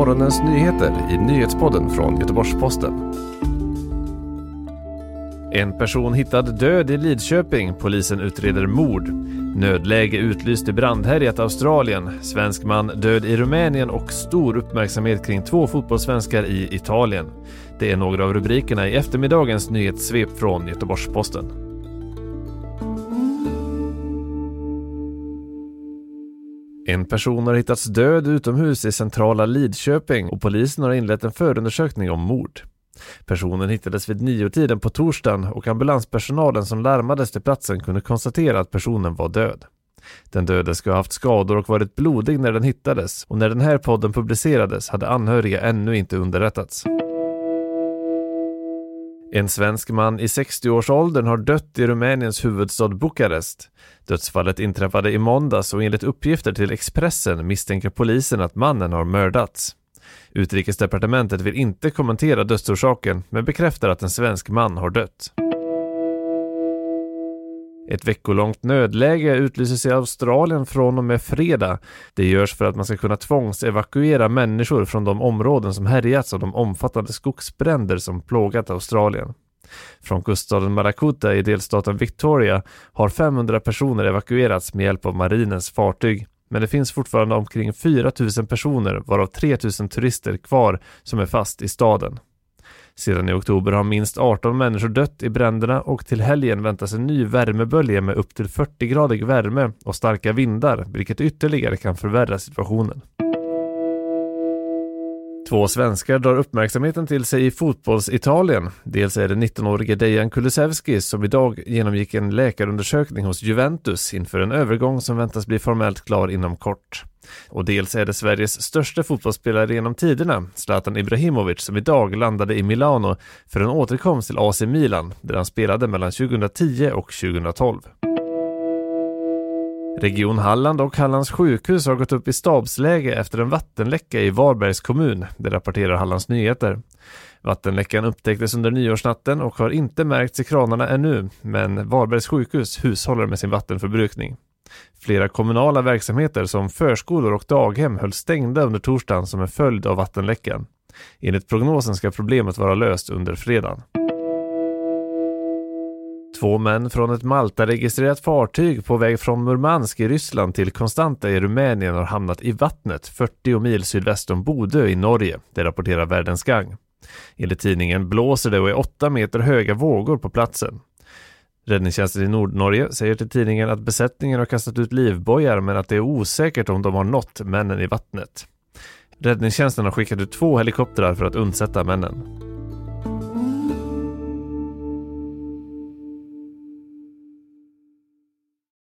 morgonens nyheter i nyhetspodden från Göteborgs-Posten. En person hittad död i Lidköping. Polisen utreder mord. Nödläge utlyst i brandhärjat Australien. Svensk man död i Rumänien och stor uppmärksamhet kring två fotbollssvenskar i Italien. Det är några av rubrikerna i eftermiddagens nyhetssvep från Göteborgs-Posten. En person har hittats död utomhus i centrala Lidköping och polisen har inlett en förundersökning om mord. Personen hittades vid niotiden på torsdagen och ambulanspersonalen som larmades till platsen kunde konstatera att personen var död. Den döde ska ha haft skador och varit blodig när den hittades och när den här podden publicerades hade anhöriga ännu inte underrättats. En svensk man i 60-årsåldern har dött i Rumäniens huvudstad Bukarest. Dödsfallet inträffade i måndags och enligt uppgifter till Expressen misstänker polisen att mannen har mördats. Utrikesdepartementet vill inte kommentera dödsorsaken men bekräftar att en svensk man har dött. Ett veckolångt nödläge utlyses i Australien från och med fredag. Det görs för att man ska kunna tvångsevakuera människor från de områden som härjats av de omfattande skogsbränder som plågat Australien. Från kuststaden Malakuta i delstaten Victoria har 500 personer evakuerats med hjälp av marinens fartyg. Men det finns fortfarande omkring 4 000 personer, varav 3 000 turister kvar, som är fast i staden. Sedan i oktober har minst 18 människor dött i bränderna och till helgen väntas en ny värmebölja med upp till 40-gradig värme och starka vindar, vilket ytterligare kan förvärra situationen. Två svenskar drar uppmärksamheten till sig i fotbolls-Italien. Dels är det 19-årige Dejan Kulusevski som idag genomgick en läkarundersökning hos Juventus inför en övergång som väntas bli formellt klar inom kort. Och dels är det Sveriges största fotbollsspelare genom tiderna, Zlatan Ibrahimovic, som idag landade i Milano för en återkomst till AC Milan, där han spelade mellan 2010 och 2012. Region Halland och Hallands sjukhus har gått upp i stabsläge efter en vattenläcka i Varbergs kommun, det rapporterar Hallands Nyheter. Vattenläckan upptäcktes under nyårsnatten och har inte märkts i kranarna ännu, men Varbergs sjukhus hushåller med sin vattenförbrukning. Flera kommunala verksamheter som förskolor och daghem höll stängda under torsdagen som en följd av vattenläckan. Enligt prognosen ska problemet vara löst under fredagen. Två män från ett Malta-registrerat fartyg på väg från Murmansk i Ryssland till Konstanta i Rumänien har hamnat i vattnet 40 mil sydväst om Bodö i Norge, det rapporterar Världens Gang. Enligt tidningen blåser det och är åtta meter höga vågor på platsen. Räddningstjänsten i Nordnorge säger till tidningen att besättningen har kastat ut livbojar men att det är osäkert om de har nått männen i vattnet. Räddningstjänsten har skickat ut två helikoptrar för att undsätta männen.